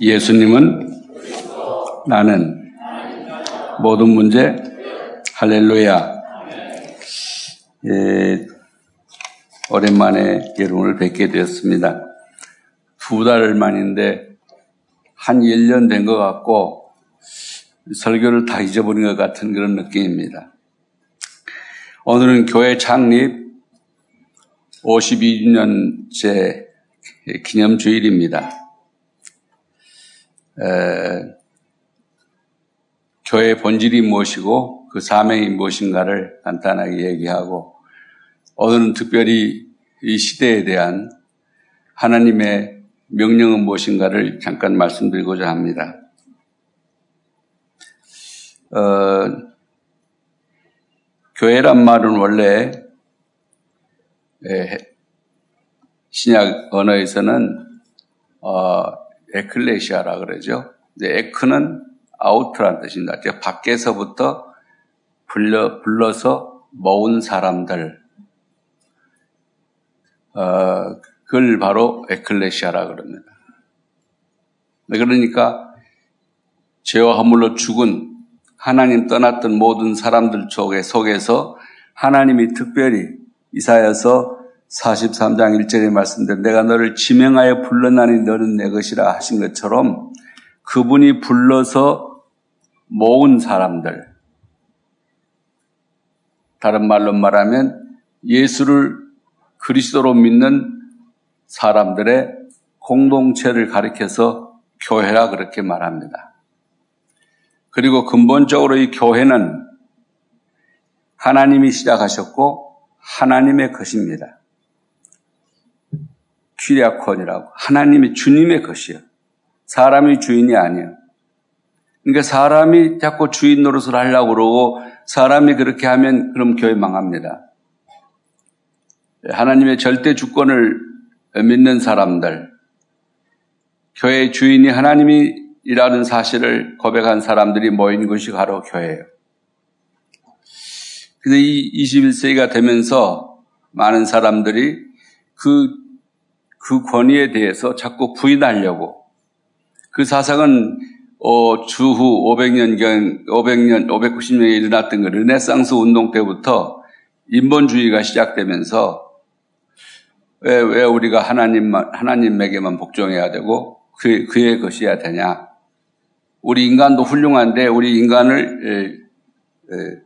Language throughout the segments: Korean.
예수님은 나는 모든 문제 할렐루야. 예, 오랜만에 여러분을 뵙게 되었습니다. 두 달 만인데 한 1년 된 것 같고 설교를 다 잊어버린 것 같은 그런 느낌입니다. 오늘은 교회 창립 52주년째 기념주일입니다. 에, 교회의 본질이 무엇이고 그 사명이 무엇인가를 간단하게 얘기하고 오늘은 특별히 이 시대에 대한 하나님의 명령은 무엇인가를 잠깐 말씀드리고자 합니다. 어, 교회란 말은 원래 신약 언어에서는 어, 에클레시아라 그러죠. 에크는 아우트란 뜻입니다. 밖에서부터 불러, 불러서 모은 사람들. 어, 그걸 바로 에클레시아라 그럽니다. 네, 그러니까 죄와 허물로 죽은 하나님 떠났던 모든 사람들 속에 속에서 하나님이 특별히 이사야서 43장 1절에 말씀대로 내가 너를 지명하여 불러나니 너는 내 것이라 하신 것처럼 그분이 불러서 모은 사람들. 다른 말로 말하면 예수를 그리스도로 믿는 사람들의 공동체를 가리켜서 교회라 그렇게 말합니다. 그리고 근본적으로 이 교회는 하나님이 시작하셨고 하나님의 것입니다. 퀴리아콘이라고 하나님이 주님의 것이요. 사람이 주인이 아니에요. 그러니까 사람이 자꾸 주인 노릇을 하려고 그러고 사람이 그렇게 하면 그럼 교회 망합니다. 하나님의 절대 주권을 믿는 사람들, 교회의 주인이 하나님이라는 사실을 고백한 사람들이 모인 것이 바로 교회예요. 그래서 이 21세기가 되면서 많은 사람들이 그, 그 권위에 대해서 자꾸 부인하려고 그 사상은 어, 주후 500년경, 500년, 590년에 일어났던 그 르네상스 운동 때부터 인본주의가 시작되면서 왜, 왜 우리가 하나님만, 하나님에게만 복종해야 되고 그, 그의 것이어야 되냐. 우리 인간도 훌륭한데 우리 인간을 에, 에,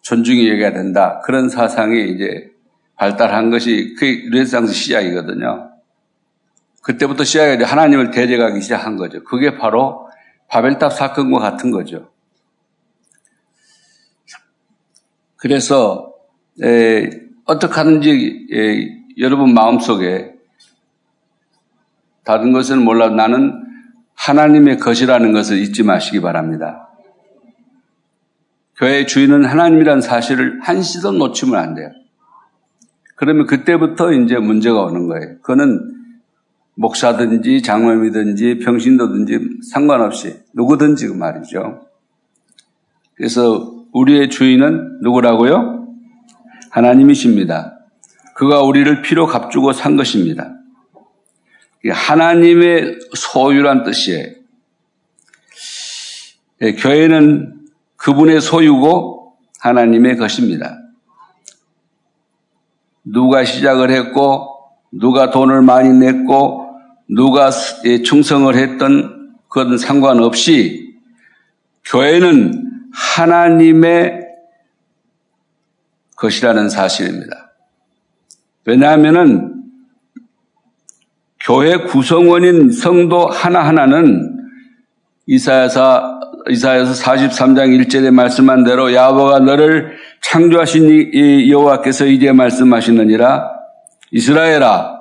존중히 여겨야 된다. 그런 사상이 이제 발달한 것이 그 르네상스 시작이거든요. 그때부터 시작해 하나님을 대적하기 시작한 거죠. 그게 바로 바벨탑 사건과 같은 거죠. 그래서 에, 어떻게 하는지 에, 여러분 마음속에 다른 것은 몰라도 나는 하나님의 것이라는 것을 잊지 마시기 바랍니다. 교회의 주인은 하나님이라는 사실을 한시도 놓치면 안 돼요. 그러면 그때부터 이제 문제가 오는 거예요. 그거는 목사든지 장로님이든지 평신도든지 상관없이 누구든지 그 말이죠. 그래서 우리의 주인은 누구라고요? 하나님이십니다. 그가 우리를 피로 값주고 산 것입니다. 하나님의 소유란 뜻이에요. 예, 교회는 그분의 소유고 하나님의 것입니다. 누가 시작을 했고, 누가 돈을 많이 냈고, 누가 충성을 했던 그건 상관없이 교회는 하나님의 것이라는 사실입니다. 왜냐하면은 교회 구성원인 성도 하나하나는 이사야서 이사야서 43장 1절에 말씀한 대로 야보가 너를 창조하신 여호와께서 이제 말씀하시느니라 이스라엘아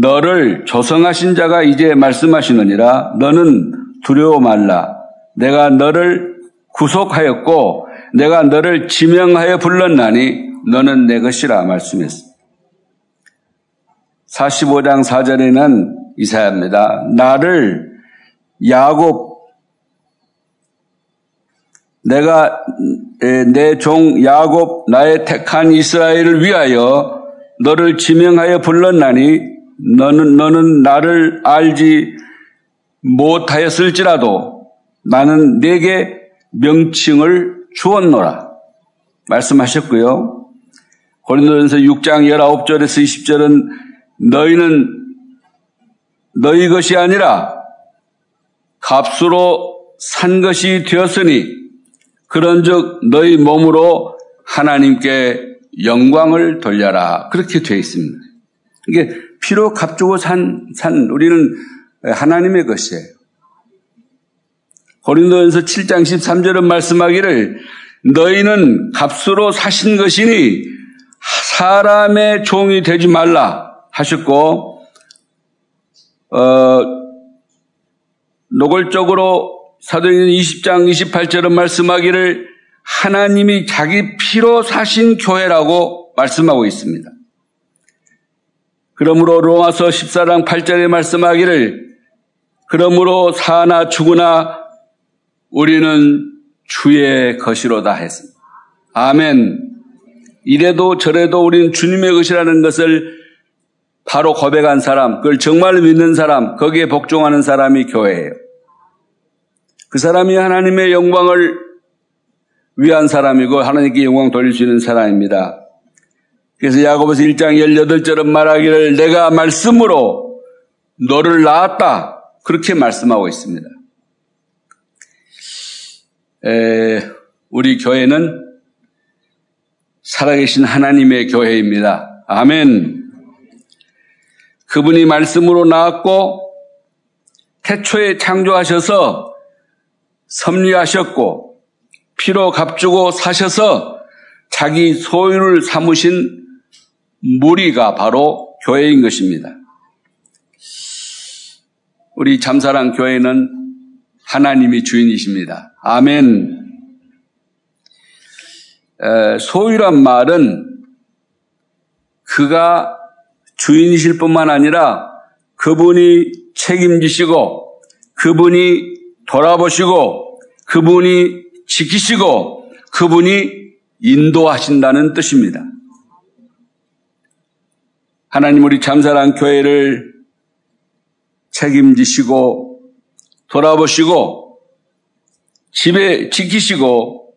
너를 조성하신 자가 이제 말씀하시느니라 너는 두려워 말라. 내가 너를 구속하였고 내가 너를 지명하여 불렀나니 너는 내 것이라 말씀했습니다. 45장 4절에는 이사야입니다. 나를 야곱 내가 내 종 야곱 나의 택한 이스라엘을 위하여 너를 지명하여 불렀나니 너는, 너는 나를 알지 못하였을지라도 나는 내게 명칭을 주었노라. 말씀하셨고요. 고린도전서 6장 19절에서 20절은 너희는 너희 것이 아니라 값으로 산 것이 되었으니 그런즉 너희 몸으로 하나님께 영광을 돌려라. 그렇게 되어 있습니다. 이게 피로 값주고 산, 산, 우리는 하나님의 것이에요. 고린도전서 7장 13절은 말씀하기를 너희는 값으로 사신 것이니 사람의 종이 되지 말라 하셨고 어, 노골적으로 사도행전 20장 28절은 말씀하기를 하나님이 자기 피로 사신 교회라고 말씀하고 있습니다. 그러므로 로마서 14장 8절에 말씀하기를 그러므로 사나 죽으나 우리는 주의 것이로다 했습니다. 아멘. 이래도 저래도 우리는 주님의 것이라는 것을 바로 고백한 사람, 그걸 정말 믿는 사람, 거기에 복종하는 사람이 교회예요. 그 사람이 하나님의 영광을 위한 사람이고 하나님께 영광 돌릴 수 있는 사람입니다. 그래서 야고보서 1장 18절은 말하기를 내가 말씀으로 너를 낳았다. 그렇게 말씀하고 있습니다. 에, 우리 교회는 살아계신 하나님의 교회입니다. 아멘. 그분이 말씀으로 나왔고 태초에 창조하셔서 섭리하셨고 피로 값주고 사셔서 자기 소유를 삼으신 무리가 바로 교회인 것입니다. 우리 잠사랑 교회는 하나님이 주인이십니다. 아멘. 소유란 말은 그가 주인이실 뿐만 아니라 그분이 책임지시고 그분이 돌아보시고 그분이 지키시고 그분이 인도하신다는 뜻입니다. 하나님 우리 참사랑 교회를 책임지시고 돌아보시고 집에 지키시고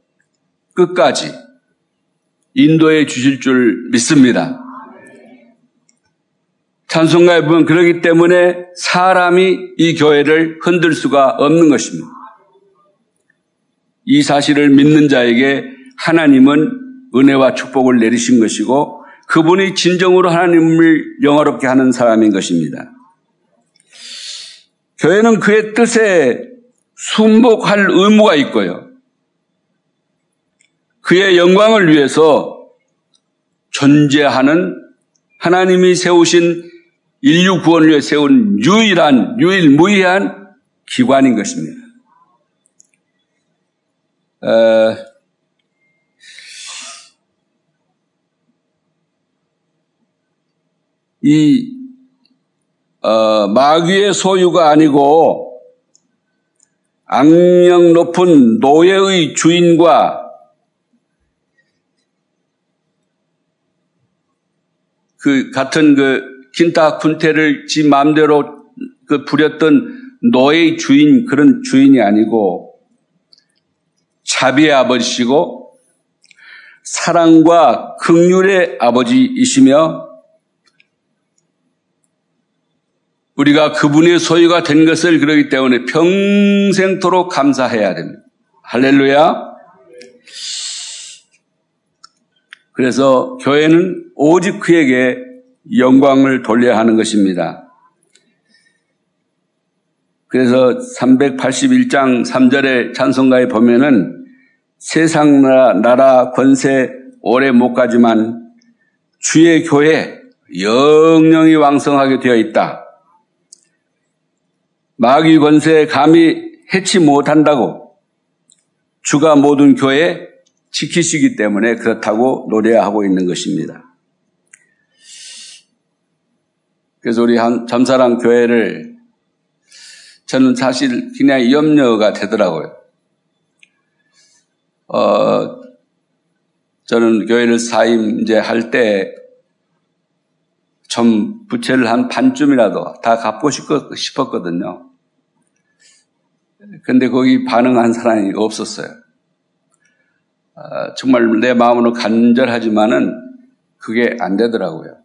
끝까지 인도해 주실 줄 믿습니다. 찬송가에 보면 그러기 때문에 사람이 이 교회를 흔들 수가 없는 것입니다. 이 사실을 믿는 자에게 하나님은 은혜와 축복을 내리신 것이고 그분이 진정으로 하나님을 영화롭게 하는 사람인 것입니다. 교회는 그의 뜻에 순복할 의무가 있고요. 그의 영광을 위해서 존재하는 하나님이 세우신 인류 구원을 위해 세운 유일한, 유일무이한 기관인 것입니다. 어, 이 어, 마귀의 소유가 아니고 악령 높은 노예의 주인과 그 같은 그 긴타 군태를 지 마음대로 그 부렸던 노예의 주인 그런 주인이 아니고 자비의 아버지시고 사랑과 극률의 아버지이시며 우리가 그분의 소유가 된 것을 그러기 때문에 평생토록 감사해야 됩니다. 할렐루야. 그래서 교회는 오직 그에게 영광을 돌려야 하는 것입니다. 그래서 381장 3절의 찬송가에 보면은 세상 나라, 나라 권세 오래 못 가지만 주의 교회 영영이 왕성하게 되어 있다. 마귀 권세에 감히 해치 못한다고 주가 모든 교회 지키시기 때문에 그렇다고 노래하고 있는 것입니다. 그래서 우리 한 잠사랑 교회를 저는 사실 그냥 염려가 되더라고요. 어, 저는 교회를 사임 이제 할 때 좀 부채를 한 반쯤이라도 다 갚고 싶었거든요. 근데 거기 반응한 사람이 없었어요. 아, 정말 내 마음으로 간절하지만은 그게 안 되더라고요.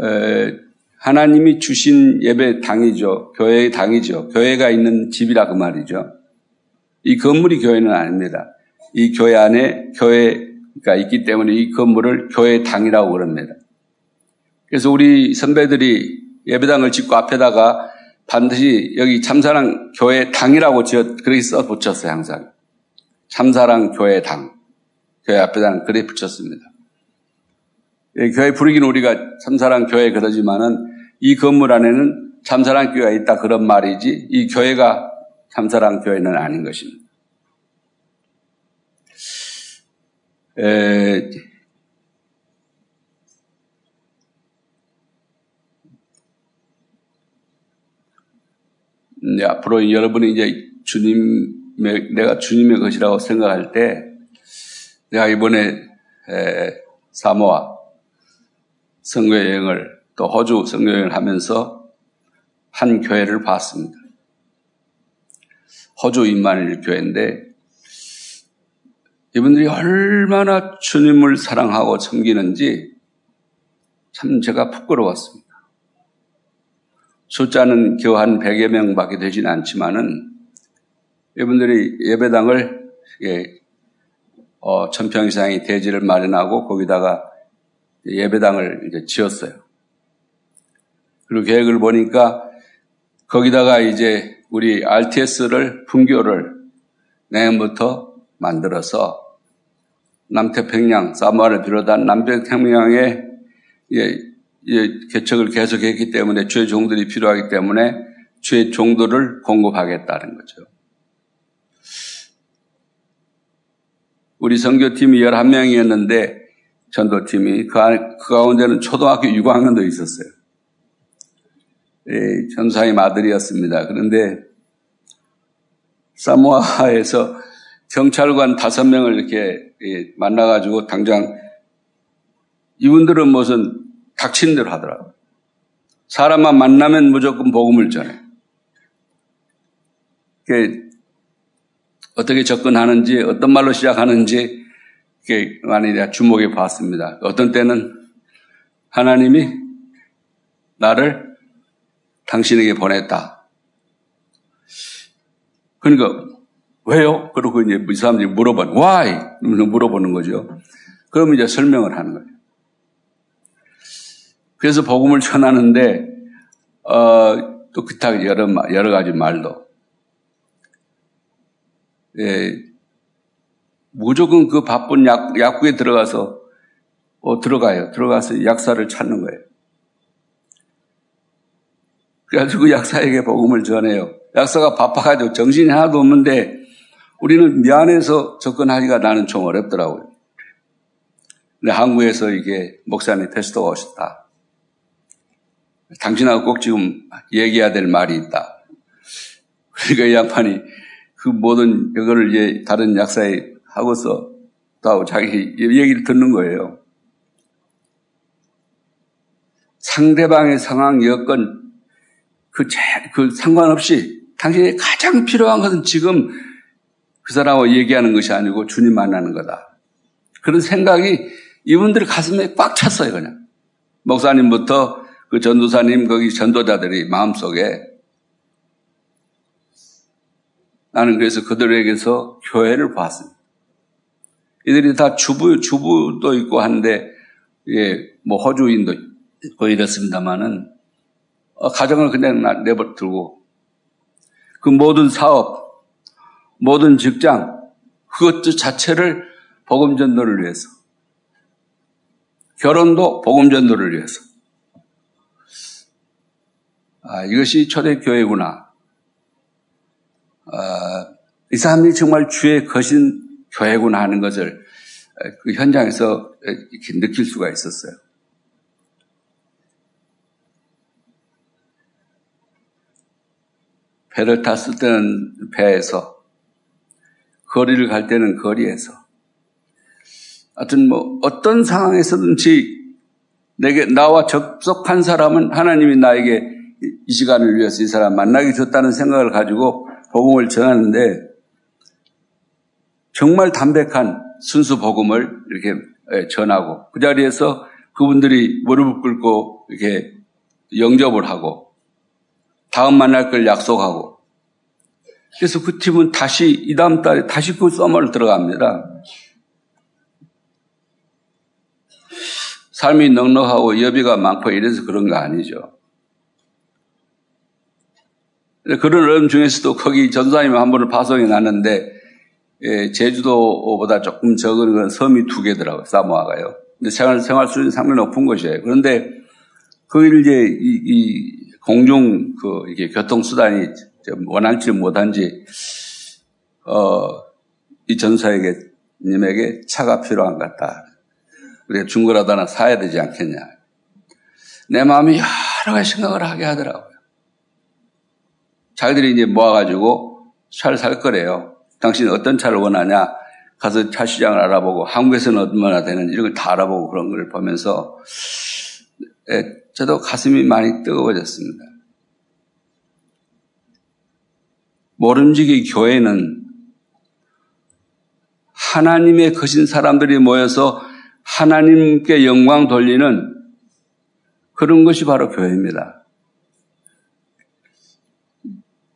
에, 하나님이 주신 예배 당이죠. 교회의 당이죠. 교회가 있는 집이라 그 말이죠. 이 건물이 교회는 아닙니다. 이 교회 안에 교회가 있기 때문에 이 건물을 교회 당이라고 그럽니다. 그래서 우리 선배들이 예배당을 짓고 앞에다가 반드시 여기 참사랑 교회 당이라고 지어 그렇게 써 붙였어요 항상 참사랑 교회 당 교회 앞에다는 그래 붙였습니다. 예, 교회 부르기는 우리가 참사랑 교회 그러지만은 이 건물 안에는 참사랑 교회가 있다 그런 말이지 이 교회가 참사랑 교회는 아닌 것입니다. 에, 이제 앞으로 여러분이 이제 주님의, 내가 주님의 것이라고 생각할 때, 내가 이번에 에, 사모아 선교여행을 또 호주 선교여행을 하면서 한 교회를 봤습니다. 호주 임마누엘 교회인데 이분들이 얼마나 주님을 사랑하고 섬기는지 참 제가 부끄러웠습니다. 숫자는 겨우 한 100여 명밖에 되지는 않지만은 이분들이 예배당을 예, 어, 천평 이상의 대지를 마련하고 거기다가 예배당을 이제 지었어요. 그리고 계획을 보니까 거기다가 이제 우리 RTS를 분교를 내년부터 만들어서 남태평양, 사모아를 비롯한 남태평양에 예, 예, 개척을 계속했기 때문에 주의 종들이 필요하기 때문에 주의 종들을 공급하겠다는 거죠. 우리 선교팀이 11명이었는데 전도팀이 그, 그 가운데는 초등학교 6학년도 있었어요. 예, 전사의 아들이었습니다. 그런데 사모아에서 경찰관 다섯 명을 이렇게 예, 만나가지고 당장 이분들은 무슨 닥친 대로 하더라고요. 사람만 만나면 무조건 복음을 전해. 어떻게 접근하는지, 어떤 말로 시작하는지, 많이 주목해 봤습니다. 어떤 때는 하나님이 나를 당신에게 보냈다. 그러니까 왜요? 그러고 이제 이 사람들이 물어봐. Why? 물어보는 거죠. 그러면 이제 설명을 하는 거예요. 그래서 복음을 전하는데 어, 또 기타 여러 여러 가지 말도 예, 무조건 그 바쁜 약, 약국에 들어가서 어, 들어가요. 들어가서 약사를 찾는 거예요. 그래가지고 약사에게 복음을 전해요. 약사가 바빠가지고 정신이 하나도 없는데 우리는 미안해서 접근하기가 나는 좀 어렵더라고요. 근데 한국에서 이게 목사님 테스트가 오셨다. 당신하고 꼭 지금 얘기해야 될 말이 있다. 그러니까 이 양반이 그 모든 이거를 다른 약사에 하고서 또 자기 얘기를 듣는 거예요. 상대방의 상황, 여건, 그, 그 상관없이 당신이 가장 필요한 것은 지금 그 사람하고 얘기하는 것이 아니고 주님 만나는 거다. 그런 생각이 이분들 가슴에 꽉 찼어요, 그냥. 목사님부터 그 전도사님, 거기 전도자들이 마음속에 나는 그래서 그들에게서 교회를 봤습니다. 이들이 다 주부, 주부도 있고 한데, 예, 뭐 호주인도 있고 이렇습니다만은, 어, 가정을 그냥 내버려두고, 그 모든 사업, 모든 직장, 그것 자체를 복음 전도를 위해서. 결혼도 복음 전도를 위해서. 아, 이것이 초대교회구나. 아, 이 사람들이 정말 주의 거신 교회구나 하는 것을 그 현장에서 이렇게 느낄 수가 있었어요. 배를 탔을 때는 배에서 거리를 갈 때는 거리에서. 하여튼 뭐 어떤 상황에서든지 내게 나와 접속한 사람은 하나님이 나에게 이 시간을 위해서 이 사람 만나기 좋다는 생각을 가지고 복음을 전하는데 정말 담백한 순수 복음을 이렇게 예, 전하고 그 자리에서 그분들이 무릎을 꿇고 이렇게 영접을 하고 다음 만날 걸 약속하고 그래서 그 팀은 다시 이 다음 달에 다시 그 서머를 들어갑니다. 삶이 넉넉하고 여비가 많고 이래서 그런 거 아니죠. 그런 어려움 중에서도 거기 전사님 한 분을 파송해 놨는데 예, 제주도보다 조금 적은 건 섬이 두 개더라고요. 사모아가요. 근데 생활, 생활 수준이 상당히 높은 곳이에요. 그런데 거기를 이제 이, 이 공중 그 이게 교통수단이 원할지 못한지 어, 이 전사에게 님에게 차가 필요한 것 같다. 우리가 중고라도 하나 사야 되지 않겠냐. 내 마음이 여러 가지 생각을 하게 하더라고요. 자기들이 이제 모아가지고 차를 살 거래요. 당신 어떤 차를 원하냐? 가서 차 시장을 알아보고 한국에서는 얼마나 되는지 이런 걸 다 알아보고 그런 걸 보면서 예, 저도 가슴이 많이 뜨거워졌습니다. 모름지기 교회는 하나님의 거신 사람들이 모여서 하나님께 영광 돌리는 그런 것이 바로 교회입니다.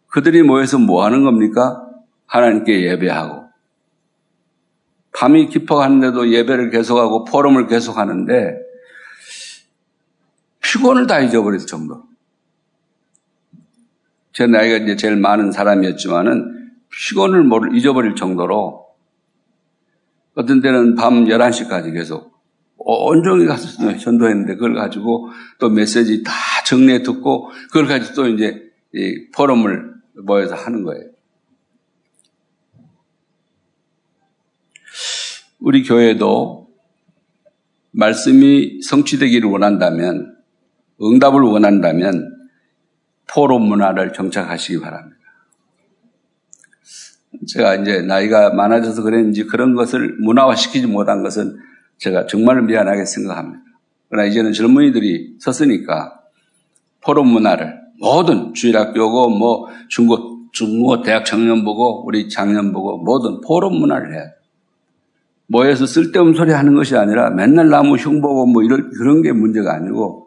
그들이 모여서 뭐 하는 겁니까? 하나님께 예배하고 밤이 깊어가는데도 예배를 계속하고 포럼을 계속하는데 피곤을 다 잊어버릴 정도. 제 나이가 이제 제일 많은 사람이었지만은 피곤을 잊어버릴 정도로 어떤 때는 밤 11시까지 계속 온종일 가서 전도했는데 그걸 가지고 또 메시지 다 정리해 듣고 그걸 가지고 또 이제 포럼을 모여서 하는 거예요. 우리 교회도 말씀이 성취되기를 원한다면, 응답을 원한다면, 포럼 문화를 정착하시기 바랍니다. 제가 이제 나이가 많아져서 그랬는지 그런 것을 문화화시키지 못한 것은 제가 정말 미안하게 생각합니다. 그러나 이제는 젊은이들이 섰으니까 포럼 문화를 모든 주일학교고 뭐 중고, 중고 대학 청년보고 우리 장년보고 모든 포럼 문화를 해야 돼. 모여서 쓸데없는 소리 하는 것이 아니라 맨날 나무 흉보고 뭐 이런, 그런 게 문제가 아니고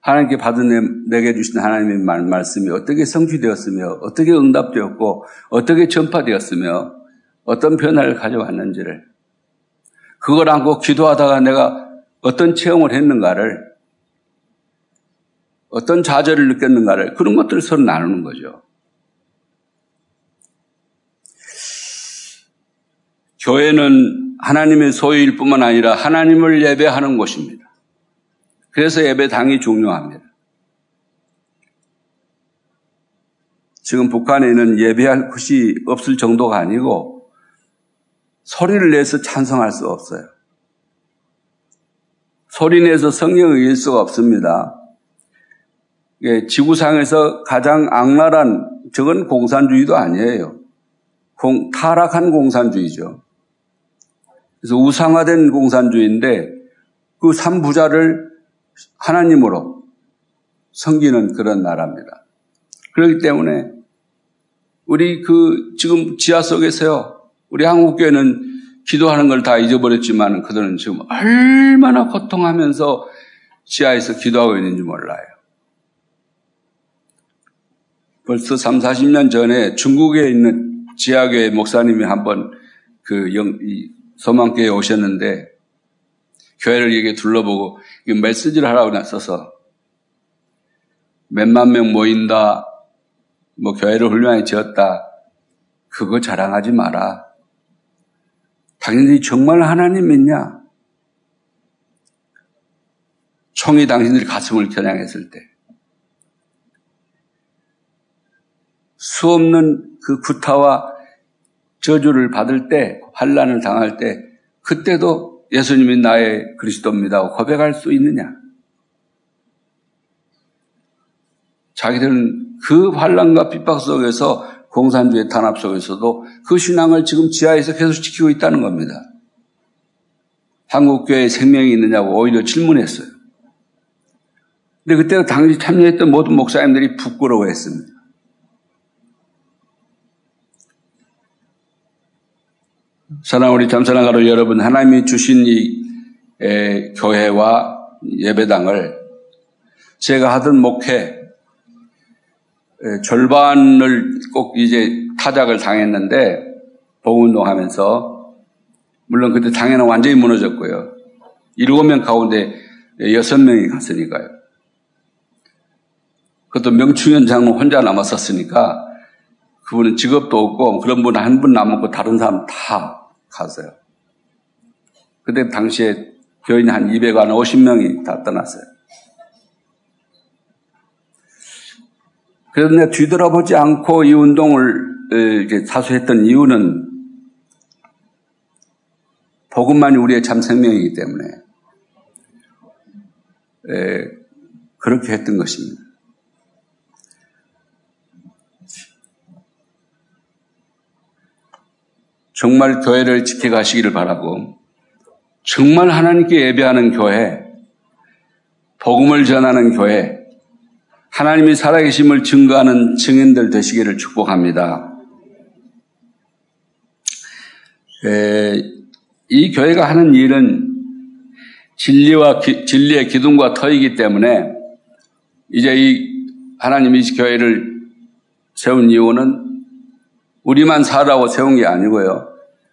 하나님께 받은 내게 주신 하나님의 말, 말씀이 어떻게 성취되었으며 어떻게 응답되었고 어떻게 전파되었으며 어떤 변화를 가져왔는지를 그걸 안고 기도하다가 내가 어떤 체험을 했는가를 어떤 좌절을 느꼈는가를 그런 것들을 서로 나누는 거죠. 교회는 하나님의 소유일 뿐만 아니라 하나님을 예배하는 곳입니다. 그래서 예배당이 중요합니다. 지금 북한에는 예배할 곳이 없을 정도가 아니고 소리를 내서 찬성할 수 없어요. 소리 내서 성령을 이길 수가 없습니다. 지구상에서 가장 악랄한 저건 공산주의도 아니에요. 공, 타락한 공산주의죠. 그래서 우상화된 공산주의인데 그 삼부자를 하나님으로 섬기는 그런 나라입니다. 그렇기 때문에 우리 그 지금 지하 속에서요, 우리 한국 교회는 기도하는 걸 다 잊어버렸지만 그들은 지금 얼마나 고통하면서 지하에서 기도하고 있는지 몰라요. 벌써 3, 40년 전에 중국에 있는 지하교회 목사님이 한번 그 영, 소망교회에 오셨는데 교회를 이렇게 둘러보고 메시지를 하라고 나서서 몇만 명 모인다, 뭐 교회를 훌륭하게 지었다, 그거 자랑하지 마라. 당신들이 정말 하나님 믿냐? 총이 당신들이 가슴을 겨냥했을 때. 수없는 그 구타와 저주를 받을 때, 환란을 당할 때, 그때도 예수님이 나의 그리스도입니다. 고백할 수 있느냐? 자기들은 그 환란과 핍박 속에서 공산주의 탄압 속에서도 그 신앙을 지금 지하에서 계속 지키고 있다는 겁니다. 한국교회에 생명이 있느냐고 오히려 질문했어요. 근데 그때 당시 참여했던 모든 목사님들이 부끄러워했습니다. 사랑 우리 잠사랑 가로 여러분 하나님이 주신 이 에, 교회와 예배당을 제가 하던 목회 에, 절반을 꼭 이제 타작을 당했는데 복운동하면서 물론 그때 당연히 완전히 무너졌고요. 일곱 명 가운데 여섯 명이 갔으니까요. 그것도 명충현 장로 혼자 남았었으니까 그분은 직업도 없고 그런 분 한 분 남았고 다른 사람 다 갔어요. 그때 당시에 교인 한 200한 50명이 다 떠났어요. 그런데 뒤돌아보지 않고 이 운동을 이제 사수했던 이유는 복음만이 우리의 참 생명이기 때문에 그렇게 했던 것입니다. 정말 교회를 지켜가시기를 바라고 정말 하나님께 예배하는 교회, 복음을 전하는 교회, 하나님이 살아계심을 증거하는 증인들 되시기를 축복합니다. 에, 이 교회가 하는 일은 진리와 기, 진리의 기둥과 터이기 때문에 이제 이 하나님이 교회를 세운 이유는 우리만 살라고 세운 게 아니고요.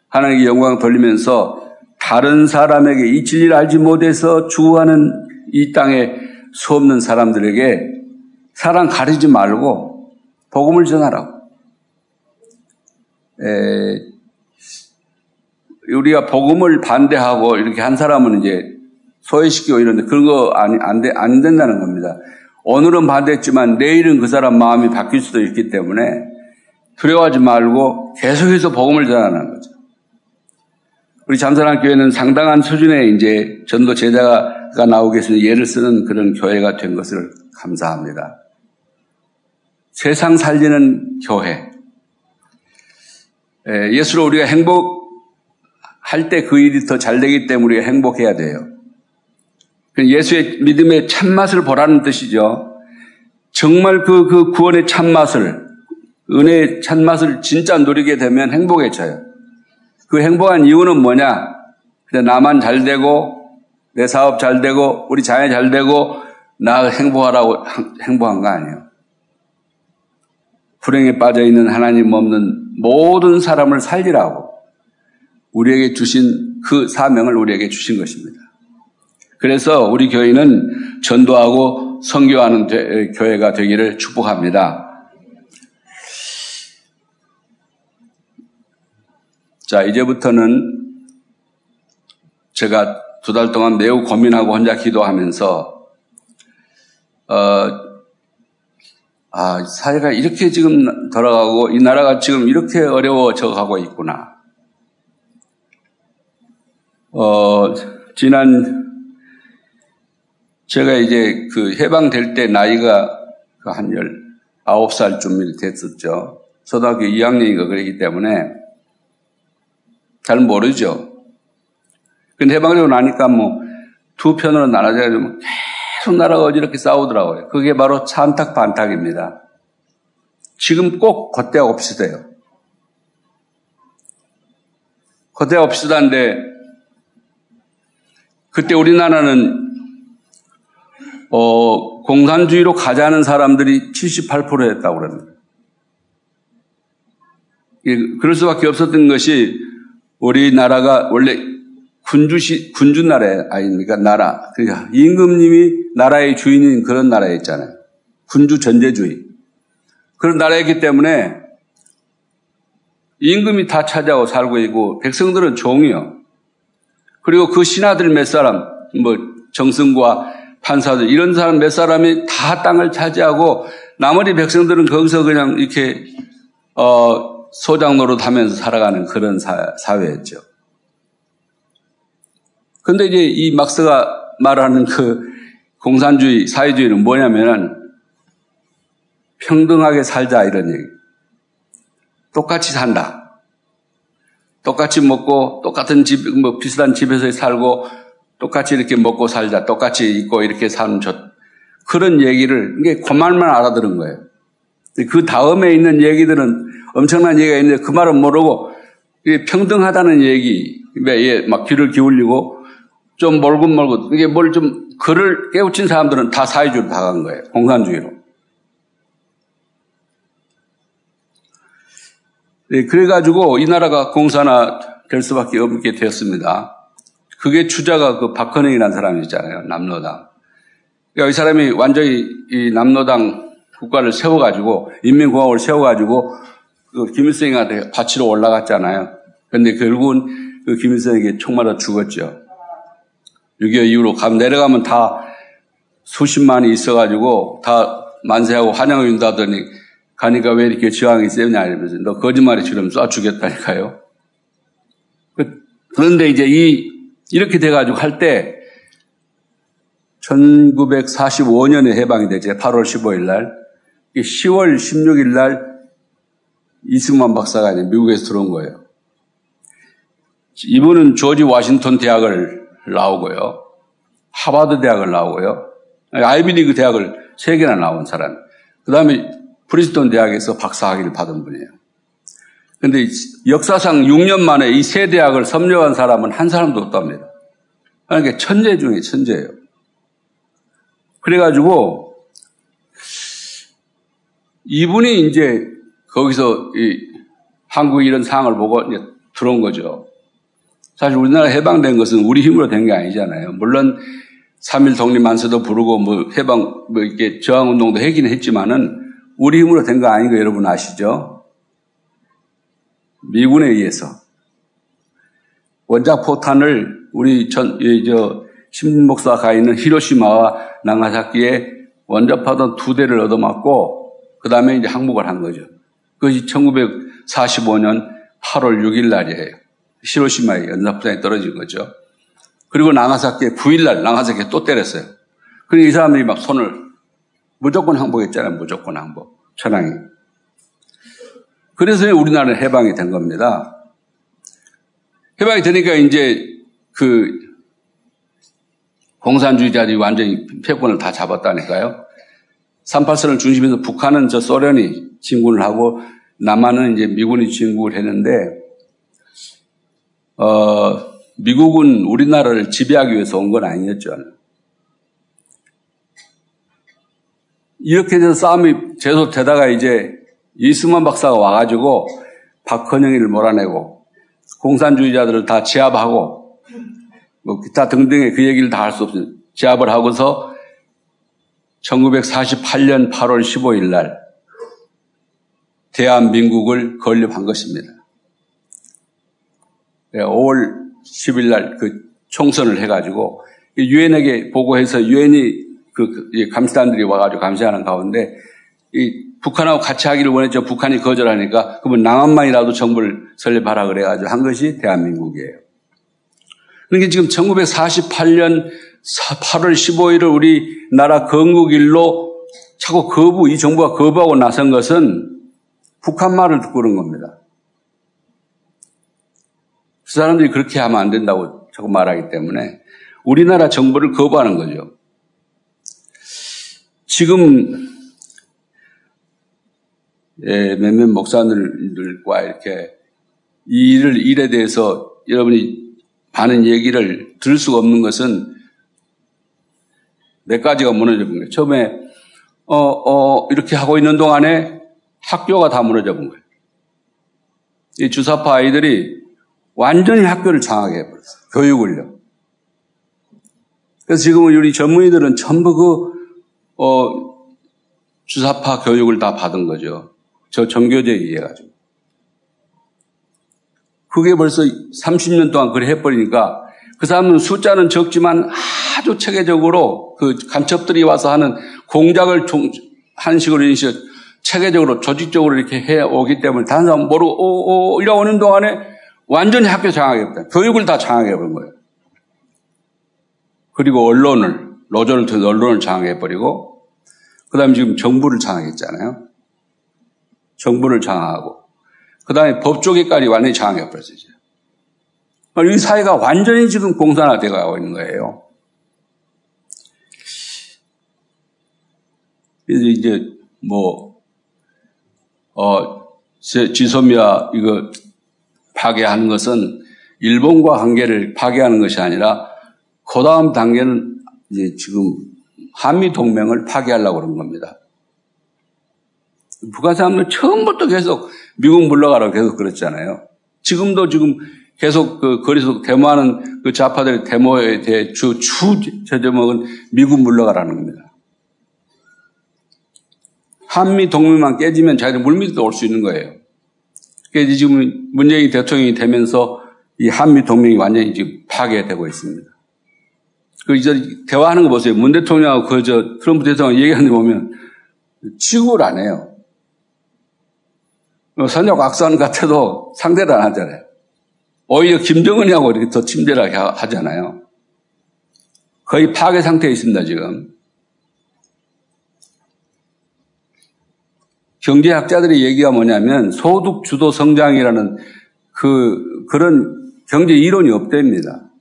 하나님께 영광을 돌리면서 다른 사람에게 이 진리를 알지 못해서 주구하는 이 땅에 수 없는 사람들에게 사랑 가리지 말고 복음을 전하라고. 에, 우리가 복음을 반대하고 이렇게 한 사람은 이제 소외시키고 이런데 그런 거 안, 안, 돼, 안 된다는 겁니다. 오늘은 반대했지만 내일은 그 사람 마음이 바뀔 수도 있기 때문에 두려워하지 말고 계속해서 복음을 전하는 거죠. 우리 잠사랑 교회는 상당한 수준의 이제 전도 제자가 나오기 위해서 예를 쓰는 그런 교회가 된 것을 감사합니다. 세상 살리는 교회. 예수로 우리가 행복할 때 그 일이 더 잘 되기 때문에 우리가 행복해야 돼요. 예수의 믿음의 참맛을 보라는 뜻이죠. 정말 그, 그 구원의 참맛을, 은혜의 참맛을 진짜 누리게 되면 행복해져요. 그 행복한 이유는 뭐냐? 그냥 나만 잘 되고, 내 사업 잘 되고, 우리 자녀 잘 되고, 나 행복하라고 행복한 거 아니에요. 불행에 빠져 있는 하나님 없는 모든 사람을 살리라고 우리에게 주신 그 사명을 우리에게 주신 것입니다. 그래서 우리 교회는 전도하고 선교하는 교회가 되기를 축복합니다. 자, 이제부터는 제가 두 달 동안 매우 고민하고 혼자 기도하면서, 어, 아, 사회가 이렇게 지금 돌아가고 이 나라가 지금 이렇게 어려워져 가고 있구나. 어, 지난 제가 이제 그 해방될 때 나이가 그한 19살쯤 됐었죠. 초등학교 2학년인가 그러기 때문에 잘 모르죠. 근데 해방되고 나니까 뭐 두 편으로 나눠져가지고 계속 나라가 어지럽게 싸우더라고요. 그게 바로 찬탁 반탁입니다. 지금 꼭 겉대 없이돼요. 겉대 없이다인데 그때 우리나라는 어, 공산주의로 가자는 사람들이 78%였다고 그럽니다. 그럴 수밖에 없었던 것이 우리나라가 원래 군주시, 군주 나라 아닙니까? 나라. 그러니까 임금님이 나라의 주인인 그런 나라였잖아요. 군주 전제주의. 그런 나라였기 때문에 임금이 다 차지하고 살고 있고 백성들은 종이요. 그리고 그 신하들 몇 사람, 뭐 정승과 판사들 이런 사람 몇 사람이 다 땅을 차지하고 나머지 백성들은 거기서 그냥 이렇게 어, 소장 노릇 하면서 살아가는 그런 사, 사회였죠. 근데 이제 이 막스가 말하는 그 공산주의, 사회주의는 뭐냐면은 평등하게 살자 이런 얘기. 똑같이 산다. 똑같이 먹고 똑같은 집, 뭐 비슷한 집에서 살고 똑같이 이렇게 먹고 살자, 똑같이 있고 이렇게 사는 저 그런 얘기를 이게 그 말만 알아들은 거예요. 그 다음에 있는 얘기들은 엄청난 얘기가 있는데 그 말은 모르고 평등하다는 얘기, 막 귀를 기울이고 좀 멀고 멀고 이게 뭘 좀 글을 깨우친 사람들은 다 사회주의로 다 간 거예요. 공산주의로. 네, 그래가지고 이 나라가 공산화 될 수밖에 없게 되었습니다. 그게 주자가 그 박헌영이라는 사람이 있잖아요. 남로당. 그러니까 이 사람이 완전히 이 남로당 국가를 세워가지고 인민공화국을 세워가지고 그 김일성한테 바치러 올라갔잖아요. 그런데 결국은 그 김일성에게 총 맞아 죽었죠. 6.25 이후로 가 내려가면 다 수십만이 있어가지고 다 만세하고 환영을 준다더니 가니까 왜 이렇게 저항이 세냐 이러면서 너 거짓말이 지금 쏴 죽였다니까요. 그, 그런데 이제 이 이렇게 돼가지고 할 때 1945년에 해방이 되죠. 8월 15일 날. 10월 16일 날 이승만 박사가 이제 미국에서 들어온 거예요. 이분은 조지 워싱턴 대학을 나오고요. 하버드 대학을 나오고요. 아이비리그 대학을 세 개나 나온 사람. 그 다음에 프리스톤 대학에서 박사학위를 받은 분이에요. 근데 역사상 6년 만에 이 세 대학을 섭렵한 사람은 한 사람도 없답니다. 그러니까 천재 중에 천재예요. 그래가지고 이분이 이제 거기서 한국 이런 상황을 보고 들어온 거죠. 사실 우리나라 해방된 것은 우리 힘으로 된 게 아니잖아요. 물론 3일 독립만세도 부르고 뭐 해방 뭐 이렇게 저항 운동도 하긴 했지만은 우리 힘으로 된 거 아닌 거 여러분 아시죠? 미군에 의해서 원자 포탄을 우리 전, 저, 신목사 가 있는 히로시마와 나가사키에 원자파던 두 대를 얻어맞고, 그 다음에 이제 항복을 한 거죠. 그것이 1945년 8월 6일 날이에요. 히로시마에 연사포탄이 떨어진 거죠. 그리고 나가사키에 9일 날 나가사키에 또 때렸어요. 그러니까 이 사람들이 막 손을 무조건 항복했잖아요. 무조건 항복. 천황이. 그래서 우리나라는 해방이 된 겁니다. 해방이 되니까 이제 그 공산주의자들이 완전히 패권을 다 잡았다니까요. 38선을 중심에서 북한은 저 소련이 진군을 하고 남한은 이제 미군이 진군을 했는데 어, 미국은 우리나라를 지배하기 위해서 온 건 아니었죠. 이렇게 해서 싸움이 계속되다가 이제 이승만 박사가 와가지고 박헌영이를 몰아내고 공산주의자들을 다 제압하고 뭐 기타 등등의 그 얘기를 다 할 수 없어요. 제압을 하고서 1948년 8월 15일 날 대한민국을 건립한 것입니다. 5월 10일 날 그 총선을 해가지고 유엔에게 보고해서 유엔이 그 감시단들이 와가지고 감시하는 가운데 이 북한하고 같이 하기를 원했죠. 북한이 거절하니까 그러면 남한만이라도 정부를 설립하라 그래가지고 한 것이 대한민국이에요. 그러니까 지금 1948년 8월 15일을 우리나라 건국일로 자꾸 거부, 이 정부가 거부하고 나선 것은 북한 말을 듣고 그런 겁니다. 그 사람들이 그렇게 하면 안 된다고 자꾸 말하기 때문에 우리나라 정부를 거부하는 거죠. 지금 예, 몇몇 목사들과 이렇게 이 일을, 일에 대해서 여러분이 많은 얘기를 들을 수가 없는 것은 몇 가지가 무너져 본 거예요. 처음에, 어, 어, 이렇게 하고 있는 동안에 학교가 다 무너져 본 거예요. 이 주사파 아이들이 완전히 학교를 장악해 버렸어요. 교육을요. 그래서 지금 우리 전문의들은 전부 그, 어, 주사파 교육을 다 받은 거죠. 저 정교제에 의해 가지고. 그게 벌써 30년 동안 그래 해버리니까 그 사람은 숫자는 적지만 아주 체계적으로 그 간첩들이 와서 하는 공작을 한 식으로 인식 체계적으로 조직적으로 이렇게 해 오기 때문에 다른 사람 모르고 오, 오, 이러 오는 동안에 완전히 학교 장악해버렸다. 교육을 다 장악해버린 거예요. 그리고 언론을, 노조를 통해서 언론을 장악해버리고, 그 다음에 지금 정부를 장악했잖아요. 정부를 장악하고 그 다음에 법조계까지 완전히 장악해버렸어요. 이 사회가 완전히 지금 공산화되어 가고 있는 거예요. 그래서 이제 뭐, 어, 지소미아 이거 파괴하는 것은 일본과 관계를 파괴하는 것이 아니라 그 다음 단계는 이제 지금 한미 동맹을 파괴하려고 그런 겁니다. 북한 사람들 처음부터 계속 미국 물러가라고 계속 그랬잖아요. 지금도 지금 계속 그 거리에서 데모하는 그 좌파들의 데모에 대해 주, 주, 저 제목은 미국 물러가라는 겁니다. 한미 동맹만 깨지면 자기들 물밑으로 올수 있는 거예요. 그래서 지금 문재인 대통령이 되면서 이 한미 동맹이 완전히 지금 파괴되고 있습니다. 그 이제 대화하는 거 보세요. 문 대통령하고 그 저 트럼프 대통령 얘기하는 거 보면 취급을 안 해요. 선역 악선 같아도 상대를 안 하잖아요. 오히려 김정은이하고 이렇게 더 침대하게 하잖아요. 거의 파괴 상태에 있습니다, 지금. 경제학자들의 얘기가 뭐냐면 소득 주도 성장이라는 그, 그런 경제 이론이 없답니다.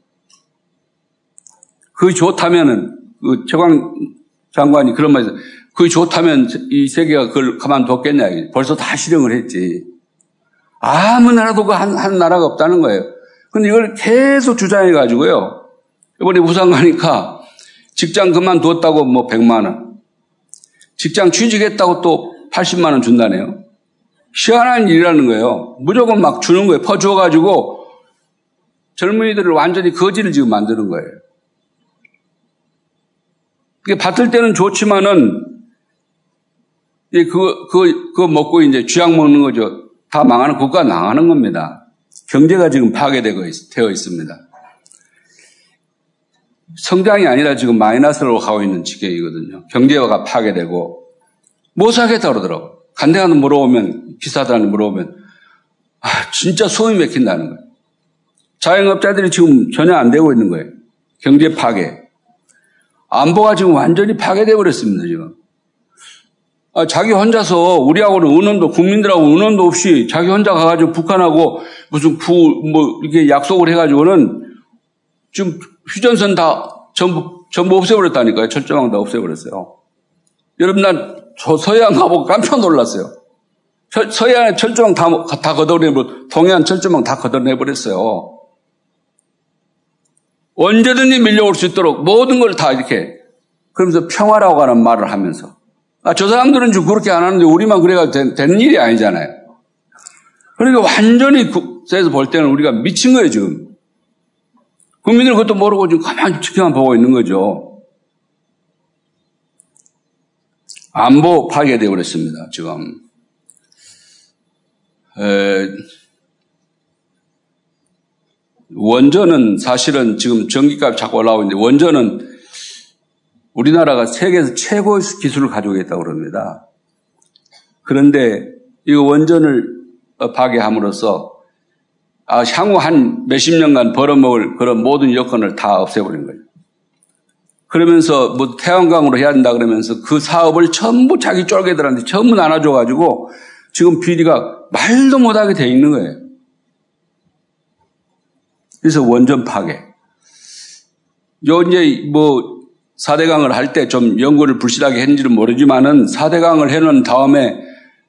그 좋다면은, 그 최광 장관이 그런 말에서 그 좋다면 이 세계가 그걸 가만뒀겠냐. 벌써 다 실행을 했지. 아무 나라도 그 한, 한 나라가 없다는 거예요. 근데 이걸 계속 주장해가지고요. 이번에 부산 가니까 직장 그만두었다고 뭐 100만원. 직장 취직했다고 또 80만원 준다네요. 희한한 일이라는 거예요. 무조건 막 주는 거예요. 퍼주어가지고 젊은이들을 완전히 거지를 지금 만드는 거예요. 그게 받을 때는 좋지만은 그거, 그거, 그거 먹고 이제 쥐약 먹는 거죠. 다 망하는 국가 망하는 겁니다. 경제가 지금 파괴되고 있, 되어 있습니다. 성장이 아니라 지금 마이너스로 가고 있는 지경이거든요. 경제가 파괴되고 뭐 사겠다 그러더라고. 간대한테 물어보면 기사들한테 물어보면 아 진짜 소음이 맥힌다는 거예요. 자영업자들이 지금 전혀 안 되고 있는 거예요. 경제 파괴. 안보가 지금 완전히 파괴되어 버렸습니다, 지금. 아, 자기 혼자서 우리하고는 의논도 국민들하고 의논도 없이 자기 혼자 가가지고 북한하고 무슨 구뭐 이렇게 약속을 해가지고는 지금 휴전선 다 전부 전부 없애버렸다니까요. 철조망 다 없애버렸어요. 여러분 난 저 서해안 가보고 깜짝 놀랐어요. 서해안 철조망 다, 다 걷어내버려 동해안 철조망 다 걷어내버렸어요. 언제든지 밀려올 수 있도록 모든 걸 다 이렇게 그러면서 평화라고 하는 말을 하면서 아, 저 사람들은 좀 그렇게 안 하는데 우리만 그래가 되, 되는 일이 아니잖아요. 그러니까 완전히 국세에서 볼 때는 우리가 미친 거예요, 지금. 국민들은 그것도 모르고 지금 가만히 지켜만 보고 있는 거죠. 안보 파괴되어 버렸습니다, 지금. 에, 원전은 사실은 지금 전기값이 자꾸 올라오고 있는데 원전은 우리나라가 세계에서 최고의 기술을 가지고 있다고 그럽니다. 그런데 이 원전을 파괴함으로써 아, 향후 한 몇십 년간 벌어먹을 그런 모든 여건을 다 없애버린 거예요. 그러면서 뭐 태양광으로 해야 된다 그러면서 그 사업을 전부 자기 쫄개들한테 전부 나눠줘가지고 지금 비리가 말도 못하게 돼 있는 거예요. 그래서 원전 파괴. 요 이제 뭐 4대강을 할 때 좀 연구를 불실하게 했는지는 모르지만은 4대강을 해놓은 다음에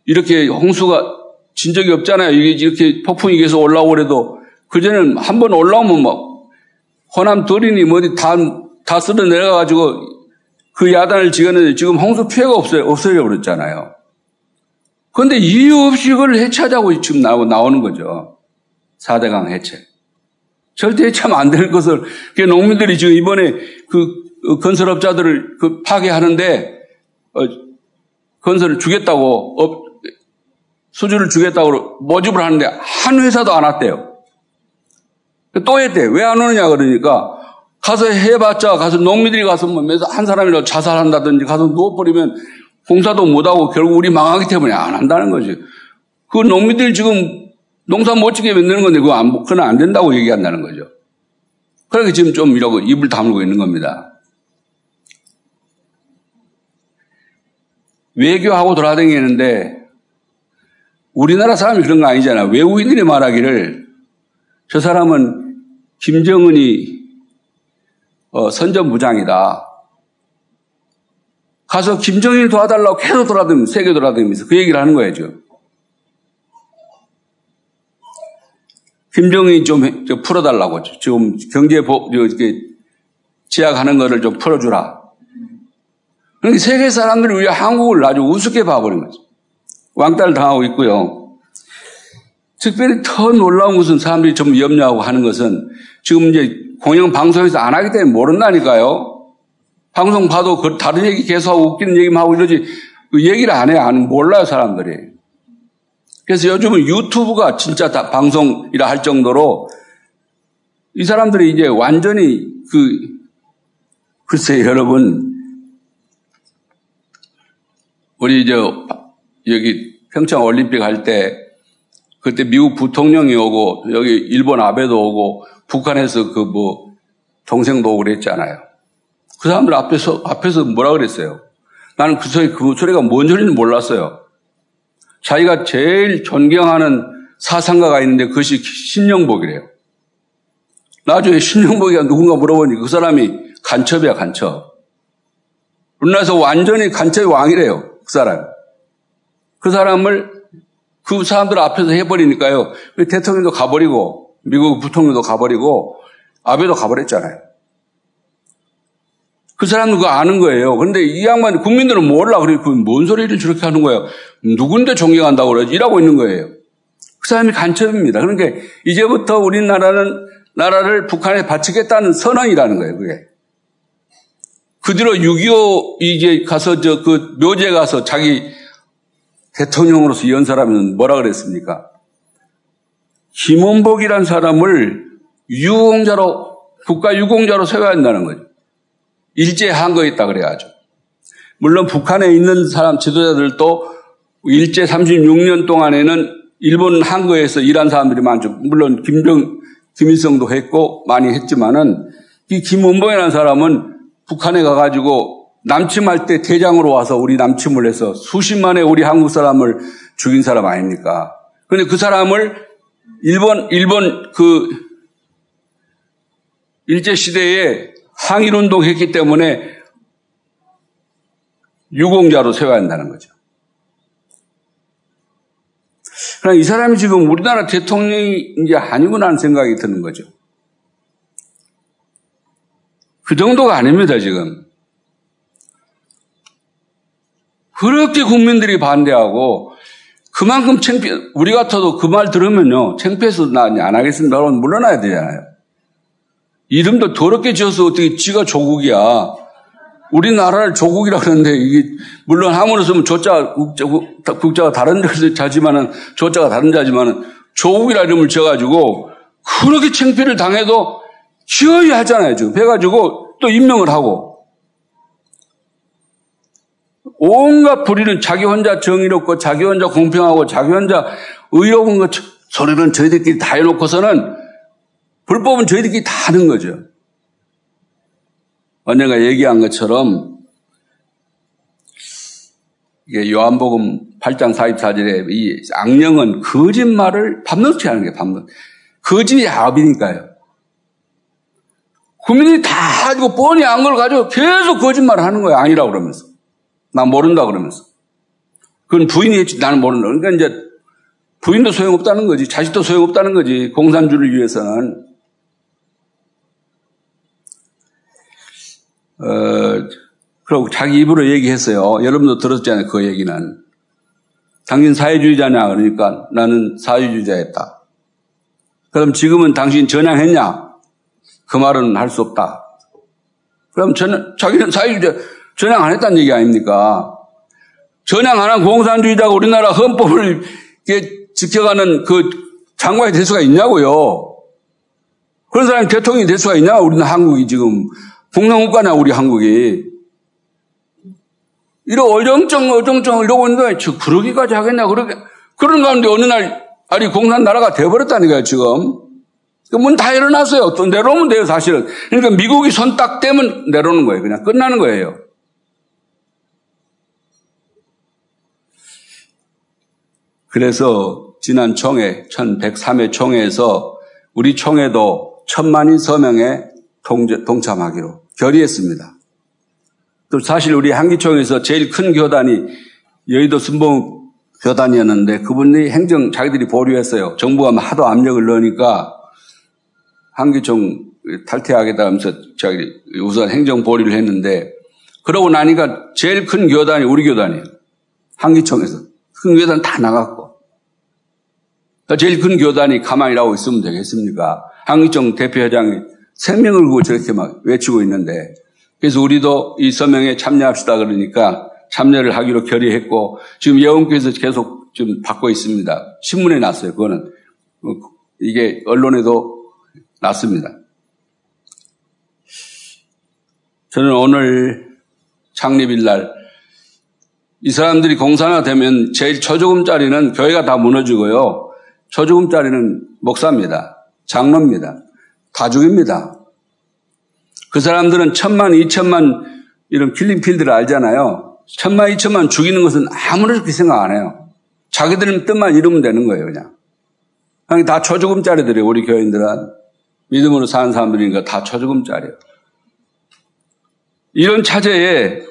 이렇게 홍수가 진 적이 없잖아요. 이게 이렇게 폭풍이 계속 올라오고 그래도 그전에는 한 번 올라오면 뭐 호남 도린이 뭐 어디 다, 다 쓸어 내려가가지고 그 야단을 지었는데 지금 홍수 피해가 없어요. 없어져 버렸잖아요. 그런데 이유 없이 그걸 해체하자고 지금 나오고 나오는 거죠. 4대강 해체. 절대 해체하면 안 되는 것을, 농민들이 지금 이번에 그그 건설업자들을 그 파괴하는데 어, 건설을 주겠다고 업, 수주를 주겠다고 모집을 하는데 한 회사도 안 왔대요. 또 했대. 왜 안 오느냐 그러니까 가서 해봤자 가서 농민들이 가서 뭐한 사람이라도 자살한다든지 가서 누워버리면 공사도 못하고 결국 우리 망하기 때문에 안 한다는 거지. 그 농민들이 지금 농사 못 지게 만드는 건데 그거 안, 그건 안 된다고 얘기한다는 거죠. 그러니까 지금 좀 이러고 입을 다물고 있는 겁니다. 외교하고 돌아다니는데 우리나라 사람이 그런 거 아니잖아. 외국인들이 말하기를 저 사람은 김정은이 어, 선전부장이다. 가서 김정일 도와달라고 계속 돌아다니면서, 세계 돌아다니면서 그 얘기를 하는 거예요, 지금. 김정일이 좀 풀어달라고. 지금 경제 법, 이렇게 제약하는 거를 좀 풀어주라. 그러니까 세계 사람들이 우리 한국을 아주 우습게 봐버린 거죠. 왕따를 당하고 있고요. 특별히 더 놀라운 것은 사람들이 좀 염려하고 하는 것은 지금 이제 공영 방송에서 안 하기 때문에 모른다니까요. 방송 봐도 그 다른 얘기 계속하고 웃기는 얘기만 하고 이러지 그 얘기를 안 해요. 안 몰라요 사람들이. 그래서 요즘은 유튜브가 진짜 다 방송이라 할 정도로 이 사람들이 이제 완전히 그 글쎄 여러분 우리 저 여기 평창 올림픽 할 때 그때 미국 부통령이 오고 여기 일본 아베도 오고 북한에서 그 뭐 동생도 오고 그랬잖아요. 그 사람들 앞에서 앞에서 뭐라 그랬어요? 나는 그 소리 그 소리가 뭔 소리는 몰랐어요. 자기가 제일 존경하는 사상가가 있는데 그것이 신영복이래요. 나중에 신영복이가 누군가 물어보니 그 사람이 간첩이야 간첩. 우리나라에서 완전히 간첩이 왕이래요. 그 사람. 그 사람을 그 사람들 앞에서 해버리니까요. 대통령도 가버리고 미국 부통령도 가버리고 아베도 가버렸잖아요. 그 사람은 그거 아는 거예요. 그런데 이 양반 국민들은 몰라. 그래, 그뭔 소리를 저렇게 하는 거예요. 누군데 존경한다고 그러지? 일하고 있는 거예요. 그 사람이 간첩입니다. 그러니까 이제부터 우리나라는 나라를 북한에 바치겠다는 선언이라는 거예요. 그게. 그 뒤로 6.25 이제 가서 저 그 묘지에 가서 자기 대통령으로서 연설하면 뭐라 그랬습니까? 김원복이란 사람을 유공자로 국가 유공자로 세워야 한다는 거죠. 일제 한거에 있다 그래야죠. 물론 북한에 있는 사람 지도자들도 일제 36년 동안에는 일본 한거에서 일한 사람들이 많죠. 물론 김정 김일성도 했고 많이 했지만은 이 김원봉이라는 사람은 북한에 가가지고 남침할 때 대장으로 와서 우리 남침을 해서 수십만의 우리 한국 사람을 죽인 사람 아닙니까? 근데 그 사람을 일본 일본 그 일제 시대에 항일운동 했기 때문에 유공자로 세워야 한다는 거죠. 그러나 이 사람이 지금 우리나라 대통령이 이제 아니구나 하는 생각이 드는 거죠. 그 정도가 아닙니다, 지금. 그렇게 국민들이 반대하고 그만큼 창피, 우리 같아도 그 말 들으면요, 창피해서 나 안 하겠습니다. 그러면 물러나야 되잖아요. 이름도 더럽게 지어서 어떻게 지가 조국이야. 우리나라를 조국이라 그러는데 이게 물론 한문으로 쓰면 조자 국자, 국자 가 다른 자지만은 조자가 다른 자지만은 조국이라 이름을 지어가지고 그렇게 창피를 당해도 지어야 하잖아요 지금 해가지고 또 임명을 하고 온갖 불의는 자기 혼자 정의롭고 자기 혼자 공평하고 자기 혼자 의로운 것 소리는 저희들끼리 다 해놓고서는 불법은 저희들끼리 다 하는 거죠. 언젠가 얘기한 것처럼 이게 요한복음 8장 44절에 이 악령은 거짓말을 밤낮이 하는 게 밤낮. 거짓이 압이니까요. 국민들이 다 가지고 뻔히 안 걸 가지고 계속 거짓말을 하는 거예요. 아니라고 그러면서. 나 모른다 그러면서. 그건 부인이 했지 나는 모른다. 그러니까 이제 부인도 소용없다는 거지. 자식도 소용없다는 거지. 공산주의를 위해서는. 어, 그리고 자기 입으로 얘기했어요. 여러분도 들었잖아요. 그 얘기는. 당신 사회주의자냐? 그러니까 나는 사회주의자였다. 그럼 지금은 당신 전향했냐? 그 말은 할 수 없다. 그럼 전, 자기는 사회주의자 전향 안 했다는 얘기 아닙니까? 전향 안 한 공산주의자가 우리나라 헌법을 지켜가는 그 장관이 될 수가 있냐고요. 그런 사람이 대통령이 될 수가 있냐? 우리는 한국이 지금 공산국가냐 우리 한국이. 이러 어정쩡 어정쩡 이러고 있는데 저 그러기까지 하겠냐 그러게 그런 가운데 어느 날 아니 공산 나라가 돼버렸다니까요 지금. 그문다 열어놨어요. 또 내려오면 돼요 사실은. 그러니까 미국이 손 딱 떼면 내려오는 거예요. 그냥 끝나는 거예요. 그래서 지난 총회 1103회 총회에서 우리 총회도 천만인 서명에 동참하기로 결의했습니다. 또 사실 우리 한기총에서 제일 큰 교단이 여의도 순봉 교단이었는데 그분이 행정 자기들이 보류했어요. 정부가 하도 압력을 넣으니까 한기총 탈퇴하겠다 하면서 우선 행정 보류를 했는데 그러고 나니까 제일 큰 교단이 우리 교단이에요. 한기총에서. 큰 교단 다 나갔고. 그러니까 제일 큰 교단이 가만히 나오고 있으면 되겠습니까? 한기총 대표회장이 생명을 걸고 저렇게 막 외치고 있는데 그래서 우리도 이 서명에 참여합시다 그러니까 참여를 하기로 결의했고 지금 예원교에서 계속 좀 받고 있습니다. 신문에 났어요. 그거는 이게 언론에도 났습니다. 저는 오늘 창립일 날 이 사람들이 공산화되면 제일 초조금짜리는 교회가 다 무너지고요. 초조금짜리는 목사입니다. 장로입니다. 다 죽입니다. 그 사람들은 천만, 이천만 이런 킬링필드를 알잖아요. 천만, 이천만 죽이는 것은 아무런 그렇게 생각 안 해요. 자기들 뜻만 이루면 되는 거예요, 그냥. 그냥 다 초조금짜리들이에요, 우리 교인들은. 믿음으로 사는 사람들이니까 다 초조금짜리예요. 이런 차제에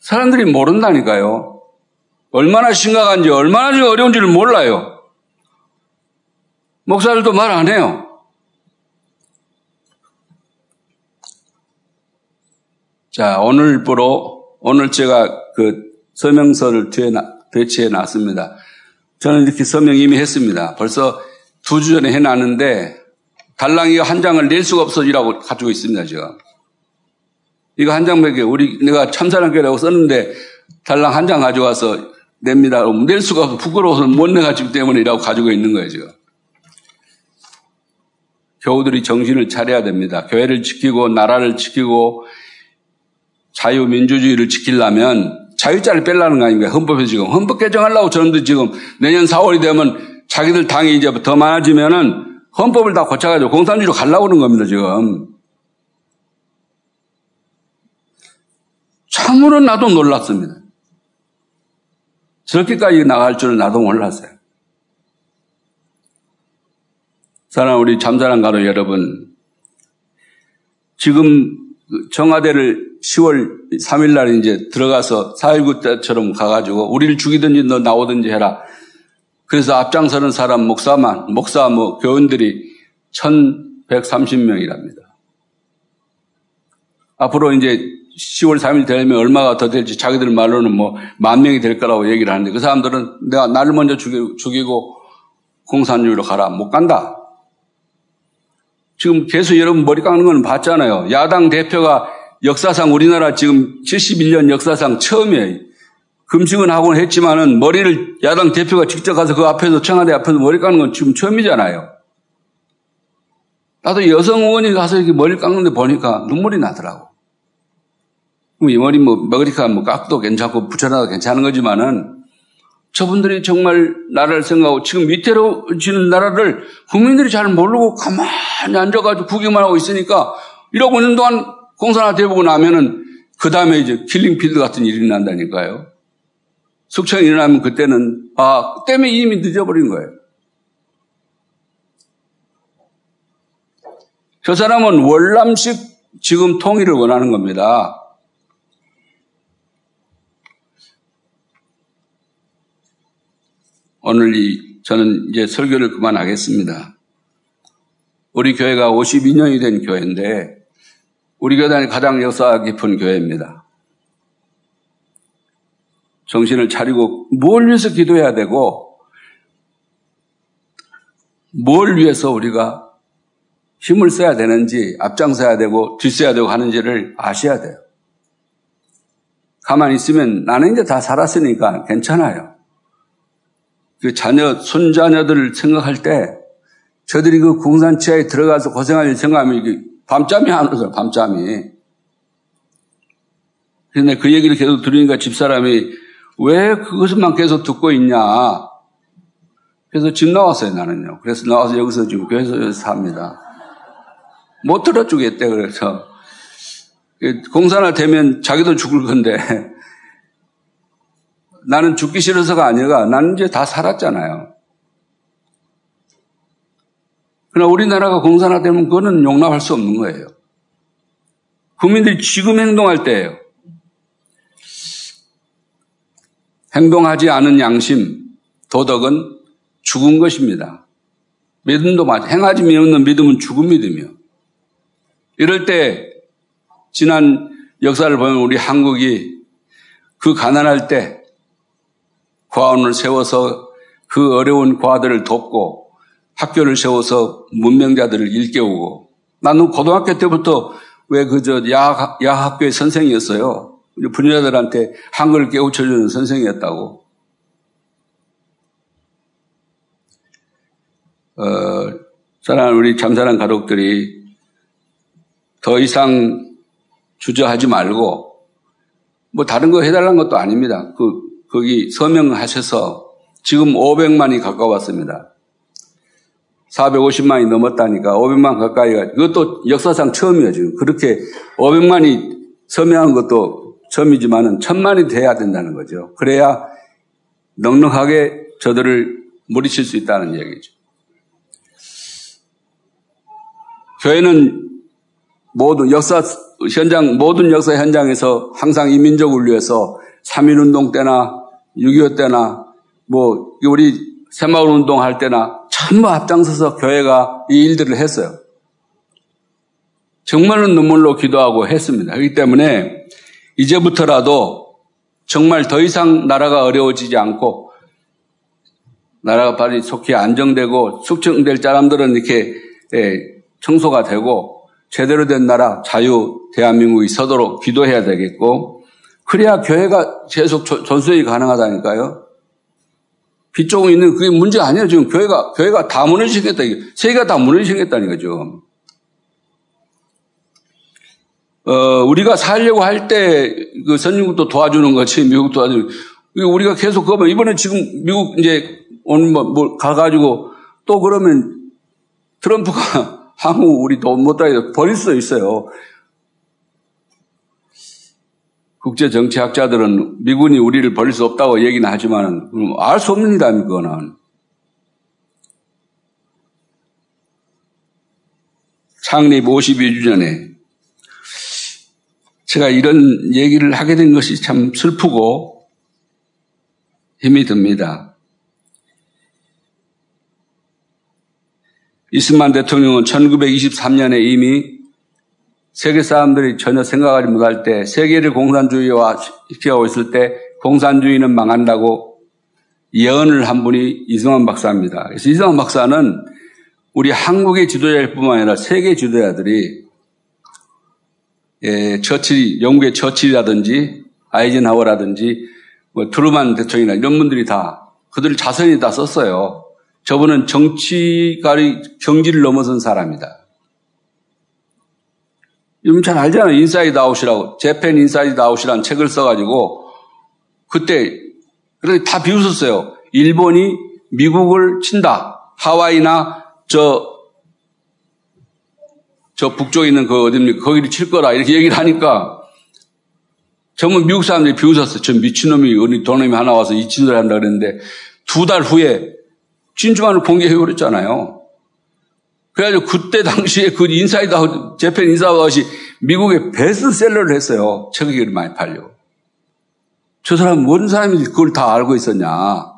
사람들이 모른다니까요. 얼마나 심각한지, 얼마나 어려운지를 몰라요. 목사들도 말 안 해요. 자, 오늘부로, 오늘 제가 그 서명서를 배치해 놨습니다. 저는 이렇게 서명 이미 했습니다. 벌써 두 주 전에 해놨는데, 달랑이 한 장을 낼 수가 없어지라고 가지고 있습니다, 제가. 이거 한 장밖에 우리 내가 참사랑교라고 썼는데 달랑 한 장 가져와서 냅니다. 낼 수가 없어 부끄러워서 못 내가지고 때문에이라고 가지고 있는 거예요 지금. 교우들이 정신을 차려야 됩니다. 교회를 지키고 나라를 지키고 자유민주주의를 지키려면 자유자를 빼려는 거 아닙니까? 헌법에 지금 헌법 개정하려고 저놈들 지금 내년 4월이 되면 자기들 당이 이제 더 많아지면은 헌법을 다 고쳐가지고 공산주의로 가려고 그러는 겁니다 지금. 참으로 나도 놀랐습니다. 저렇게까지 나갈 줄은 나도 몰랐어요. 사랑 우리 잠자랑 가로 여러분, 지금 청와대를 10월 3일 날 이제 들어가서 4.19 때처럼 가가지고 우리를 죽이든지 너 나오든지 해라. 그래서 앞장서는 사람 목사만, 목사 뭐 교원들이 1130명이랍니다. 앞으로 이제 10월 3일 되면 얼마가 더 될지 자기들 말로는 뭐 만 명이 될 거라고 얘기를 하는데 그 사람들은 내가 나를 먼저 죽이고 공산주의로 가라. 못 간다. 지금 계속 여러분 머리 깎는 건 봤잖아요. 야당 대표가 역사상 우리나라 지금 71년 역사상 처음이에요. 금식은 하곤 했지만은 머리를 야당 대표가 직접 가서 그 앞에서 청와대 앞에서 머리 깎는 건 지금 처음이잖아요. 나도 여성 의원이 가서 이렇게 머리 깎는데 보니까 눈물이 나더라고. 이 머리 뭐 머리카 뭐 깎도 괜찮고 붙여놔도 괜찮은 거지만은 저분들이 정말 나라를 생각하고 지금 밑에로지는 나라를 국민들이 잘 모르고 가만히 앉아가지고 구경만 하고 있으니까 이러고 있는 동안 공산화 되고 나면은 그 다음에 이제 킬링필드 같은 일이 난다니까요. 숙청이 일어나면 그때는 아 때문에 이미 늦어버린 거예요. 저 사람은 월남식 지금 통일을 원하는 겁니다. 오늘 이 저는 이제 설교를 그만하겠습니다. 우리 교회가 52년이 된 교회인데 우리 교단이 가장 역사 깊은 교회입니다. 정신을 차리고 뭘 위해서 기도해야 되고 뭘 위해서 우리가 힘을 써야 되는지 앞장서야 되고 뒤써야 되고 하는지를 아셔야 돼요. 가만히 있으면 나는 이제 다 살았으니까 괜찮아요. 그 자녀, 손자녀들을 생각할 때 저들이 그 공산치하에 들어가서 고생할 생각하면 밤잠이 안 오죠, 밤잠이. 근데 그 얘기를 계속 들으니까 집사람이 왜 그것만 계속 듣고 있냐. 그래서 집 나왔어요, 나는요. 그래서 나와서 여기서 지금 교회에서 삽니다. 못 들어주겠대, 그래서. 공산화 되면 자기도 죽을 건데, 나는 죽기 싫어서가 아니라 나는 이제 다 살았잖아요. 그러나 우리나라가 공산화되면 그거는 용납할 수 없는 거예요. 국민들이 지금 행동할 때예요. 행동하지 않은 양심, 도덕은 죽은 것입니다. 믿음도 맞아. 행하지 않는 믿음은 죽은 믿음이요. 이럴 때 지난 역사를 보면 우리 한국이 그 가난할 때 과원을 세워서 그 어려운 과들을 돕고 학교를 세워서 문명자들을 일깨우고 나는 고등학교 때부터 왜 그저 야학, 야학교의 선생이었어요. 부녀자들한테 한글을 깨우쳐주는 선생이었다고. 어, 사랑하는 우리 잠사랑 가족들이 더 이상 주저하지 말고 뭐 다른 거 해달라는 것도 아닙니다. 그, 거기 서명하셔서 지금 500만이 가까웠습니다. 450만이 넘었다니까 500만 가까이가 그것도 역사상 처음이에요 지금 그렇게 500만이 서명한 것도 처음이지만은 천만이 돼야 된다는 거죠. 그래야 넉넉하게 저들을 물리칠 수 있다는 얘기죠. 교회는 모든 역사 현장 모든 역사 현장에서 항상 이민족을 위해서 3.1운동 때나 6.25 때나 뭐 우리 새마을 운동 할 때나 전부 앞장서서 교회가 이 일들을 했어요. 정말로 눈물로 기도하고 했습니다. 그렇기 때문에 이제부터라도 정말 더 이상 나라가 어려워지지 않고 나라가 빨리 속히 안정되고 숙청될 사람들은 이렇게 예, 청소가 되고 제대로 된 나라 자유 대한민국이 서도록 기도해야 되겠고 그래야 교회가 계속 전수이 가능하다니까요. 빚조금 있는 그게 문제 아니에요. 지금 교회가, 교회가 다 무너지겠다. 세계가 다 무너지겠다는 거죠. 어, 우리가 살려고 할 때 그 선진국도 도와주는 것이 미국 도와주는 우리가 계속 그러면 이번에 지금 미국 이제 오늘 뭐, 뭐 가가지고 또 그러면 트럼프가 한국 우리 돈못 따게 버릴 수 있어요. 국제 정치학자들은 미군이 우리를 버릴 수 없다고 얘기는 하지만 알수 일이다 그거는. 창립 52주년에 제가 이런 얘기를 하게 된 것이 참 슬프고 힘이 듭니다. 이스만 대통령은 1923년에 이미 세계 사람들이 전혀 생각하지 못할 때 세계를 공산주의화 시켜가고 있을 때 공산주의는 망한다고 예언을 한 분이 이승환 박사입니다. 그래서 이승환 박사는 우리 한국의 지도자일 뿐만 아니라 세계 지도자들이 예, 처칠, 영국의 처칠이라든지 아이젠하워라든지 뭐 트루만 대통령이나 이런 분들이 다 그들 자서전에 다 썼어요. 저분은 정치가의 경지를 넘어선 사람이다. 여러분 잘 알잖아요. Inside Out이라고. Japan Inside Out이라는 책을 써가지고 그때 그래서 다 비웃었어요. 일본이 미국을 친다. 하와이나 저, 저 북쪽에 있는 그 어딥니까? 거기를 칠 거라. 이렇게 얘기를 하니까 전부 미국 사람들이 비웃었어요. 저 미친놈이, 어디 도놈이 하나 와서 이 짓을 한다 그랬는데 두 달 후에 진주만을 공격해버렸잖아요. 그래가지고 그때 당시에 그 Inside Out, Japan Inside Out이 미국의 베스트셀러를 했어요. 책이 많이 팔려. 저 사람 뭔 사람이 그걸 다 알고 있었냐.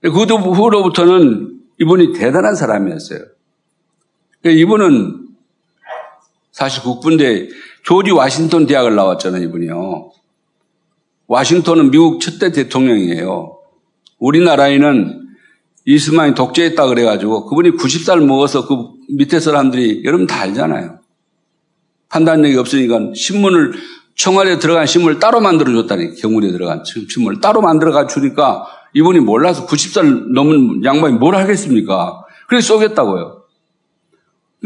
그 후로부터는 이분이 대단한 사람이었어요. 이분은 사실 국군대 조지 와싱턴 대학을 나왔잖아요, 이분이요. 와싱턴은 미국 첫대 대통령이에요. 우리나라에는 이스마이 독재했다 그래가지고 그분이 90살 먹어서 그 밑에 사람들이 여러분 다 알잖아요. 판단력이 없으니까 신문을 청와대에 들어간 신문을 따로 만들어줬다니 경울에 들어간 신문을 따로 만들어가 주니까 이분이 몰라서 90살 넘은 양반이 뭘 하겠습니까? 그래서 쏘겠다고요.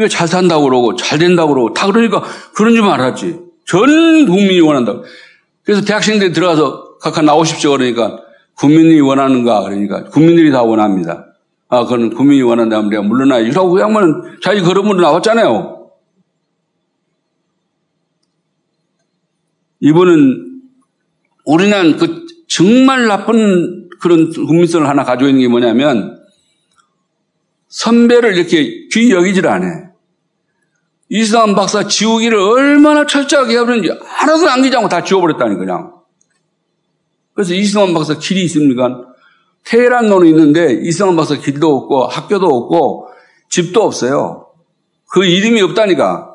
잘 산다고 그러고 잘 된다고 그러고 다 그러니까 그런 줄 알았지. 전 국민이 원한다고. 그래서 대학생들이 들어가서 각각 나오십시오 그러니까 국민이 원하는가 그러니까 국민들이 다 원합니다. 아, 그건 국민이 원한다면 내가 물러나야지 라고 그 양반은 자기 걸음으로 나왔잖아요. 이분은 우리는 그 정말 나쁜 그런 국민성을 하나 가지고 있는 게 뭐냐면 선배를 이렇게 귀 여기질 않아. 이승환 박사 지우기를 얼마나 철저하게 하는지 하나도 남기지 않고 다 지워버렸다니 그냥. 그래서 이승환 박사 길이 있습니까? 테헤란로는 있는데 이승환 박사 길도 없고 학교도 없고 집도 없어요. 그 이름이 없다니까.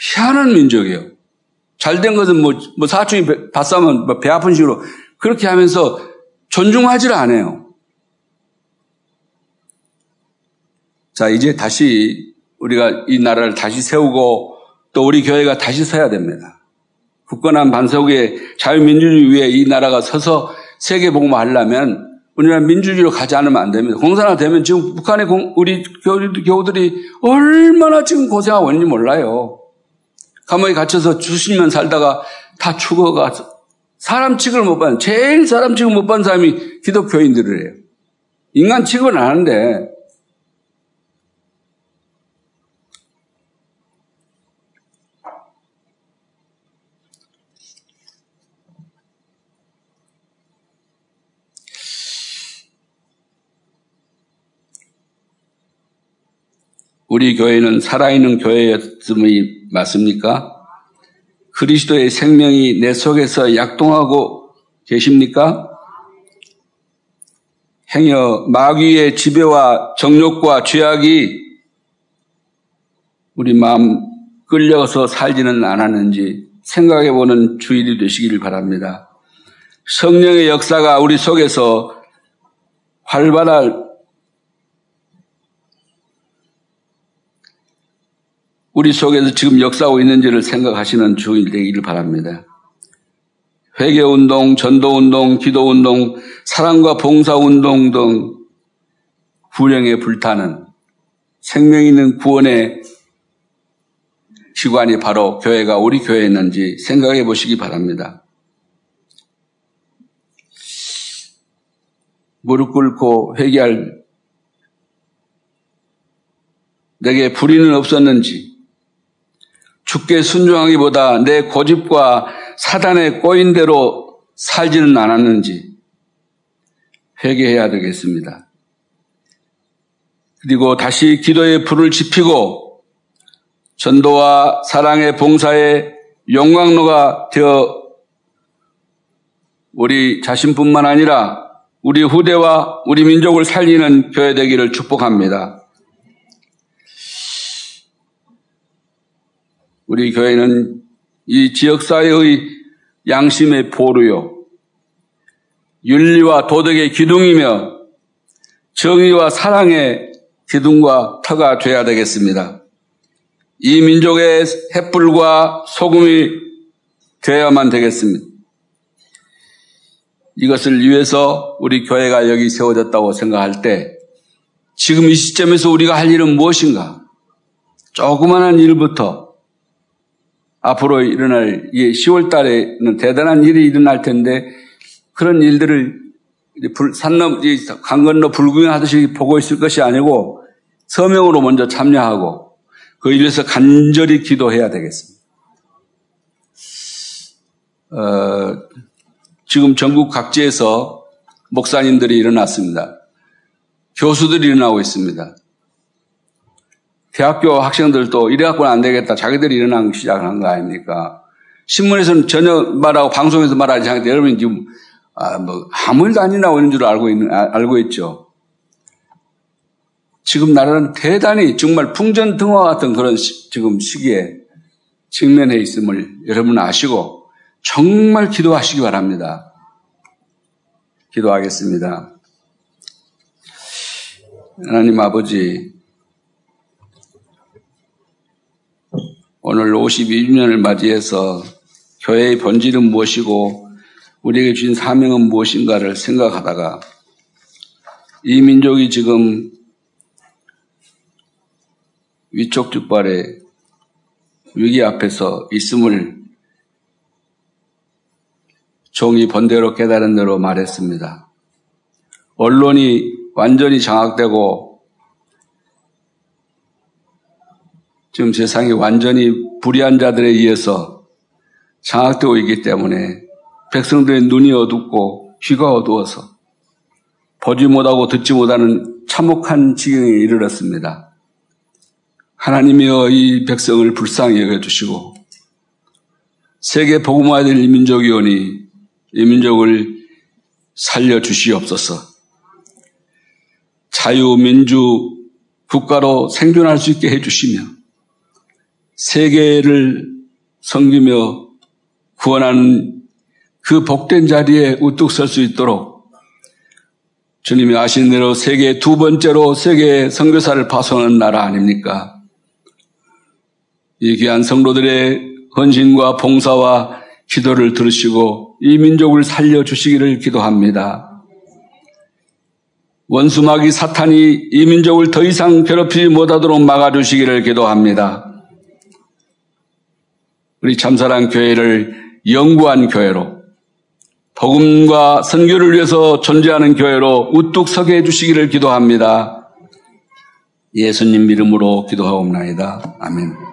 희한한 민족이에요. 잘된 것은 뭐, 뭐 사촌이 다 싸면 뭐배 아픈 식으로 그렇게 하면서 존중하지를 않아요. 자, 이제 다시 우리가 이 나라를 다시 세우고 또 우리 교회가 다시 서야 됩니다. 굳건한 반석에 자유민주주의 위에 이 나라가 서서 세계복음을 하려면 우리나라 민주주의로 가지 않으면 안 됩니다. 공산화 되면 지금 북한의 공, 우리 교우들이 얼마나 지금 고생하고 있는지 몰라요. 감옥에 갇혀서 년 살다가 다 죽어가서 사람 취급을 못 받는, 제일 사람 취급 못 받는 사람이 기독교인들이에요. 인간 취급은 안 하는데, 우리 교회는 살아있는 교회였음이 맞습니까? 그리스도의 생명이 내 속에서 약동하고 계십니까? 행여 마귀의 지배와 정욕과 죄악이 우리 마음 끌려서 살지는 않았는지 생각해 보는 주일이 되시기를 바랍니다. 성령의 역사가 우리 속에서 활발할 우리 속에서 지금 역사하고 있는지를 생각하시는 주일 되기를 바랍니다. 회개운동, 전도운동, 기도운동, 사랑과 봉사운동 등 불령에 불타는 생명 있는 구원의 기관이 바로 교회가 우리 교회에 있는지 생각해 보시기 바랍니다. 무릎 꿇고 회개할 내게 불의는 없었는지 죽게 순종하기보다 내 고집과 사단의 꼬인 대로 살지는 않았는지 회개해야 되겠습니다. 그리고 다시 기도의 불을 지피고 전도와 사랑의 봉사의 영광로가 되어 우리 자신뿐만 아니라 우리 후대와 우리 민족을 살리는 교회 되기를 축복합니다. 우리 교회는 이 지역사회의 양심의 보루요. 윤리와 도덕의 기둥이며 정의와 사랑의 기둥과 터가 되어야 되겠습니다. 이 민족의 햇불과 소금이 되어야만 되겠습니다. 이것을 위해서 우리 교회가 여기 세워졌다고 생각할 때 지금 이 시점에서 우리가 할 일은 무엇인가? 조그마한 일부터 앞으로 일어날 10월 달에는 대단한 일이 일어날 텐데 그런 일들을 산 넘, 강 건너 불구경하듯이 보고 있을 것이 아니고 서명으로 먼저 참여하고 그 일에서 간절히 기도해야 되겠습니다. 어, 지금 전국 각지에서 목사님들이 일어났습니다. 교수들이 일어나고 있습니다. 대학교 학생들도 이래갖고는 안 되겠다. 자기들이 일어나기 시작한 거 아닙니까? 신문에서는 전혀 말하고 방송에서 말하지 않는데 여러분 지금 아, 뭐 아무 일도 안 일어나고 있는 줄 알고 있는 아, 알고 있죠. 지금 나라는 대단히 정말 풍전등화 같은 그런 시, 지금 시기에 직면해 있음을 여러분 아시고 정말 기도하시기 바랍니다. 기도하겠습니다. 하나님 아버지, 오늘 52주년을 맞이해서 교회의 본질은 무엇이고 우리에게 주신 사명은 무엇인가를 생각하다가 이 민족이 지금 위촉즉발의 위기 앞에서 있음을 종이 번대로 깨달은 대로 말했습니다. 언론이 완전히 장악되고 지금 세상이 완전히 불의한 자들에 의해서 장악되고 있기 때문에 백성들의 눈이 어둡고 귀가 어두워서 보지 못하고 듣지 못하는 참혹한 지경에 이르렀습니다. 하나님이여 이 백성을 불쌍히 여겨주시고 세계 복음화야 될 이민족이오니 이 민족을 살려주시옵소서. 자유민주 국가로 생존할 수 있게 해주시며 세계를 섬기며 구원하는 그 복된 자리에 우뚝 설 수 있도록 주님이 아시는 대로 세계 두 번째로 세계 선교사를 파송하는 나라 아닙니까? 이 귀한 성도들의 헌신과 봉사와 기도를 들으시고 이 민족을 살려주시기를 기도합니다. 원수마귀 사탄이 이 민족을 더 이상 괴롭히지 못하도록 막아주시기를 기도합니다. 우리 참사랑 교회를 영구한 교회로 복음과 선교를 위해서 존재하는 교회로 우뚝 서게 해주시기를 기도합니다. 예수님 이름으로 기도하옵나이다. 아멘.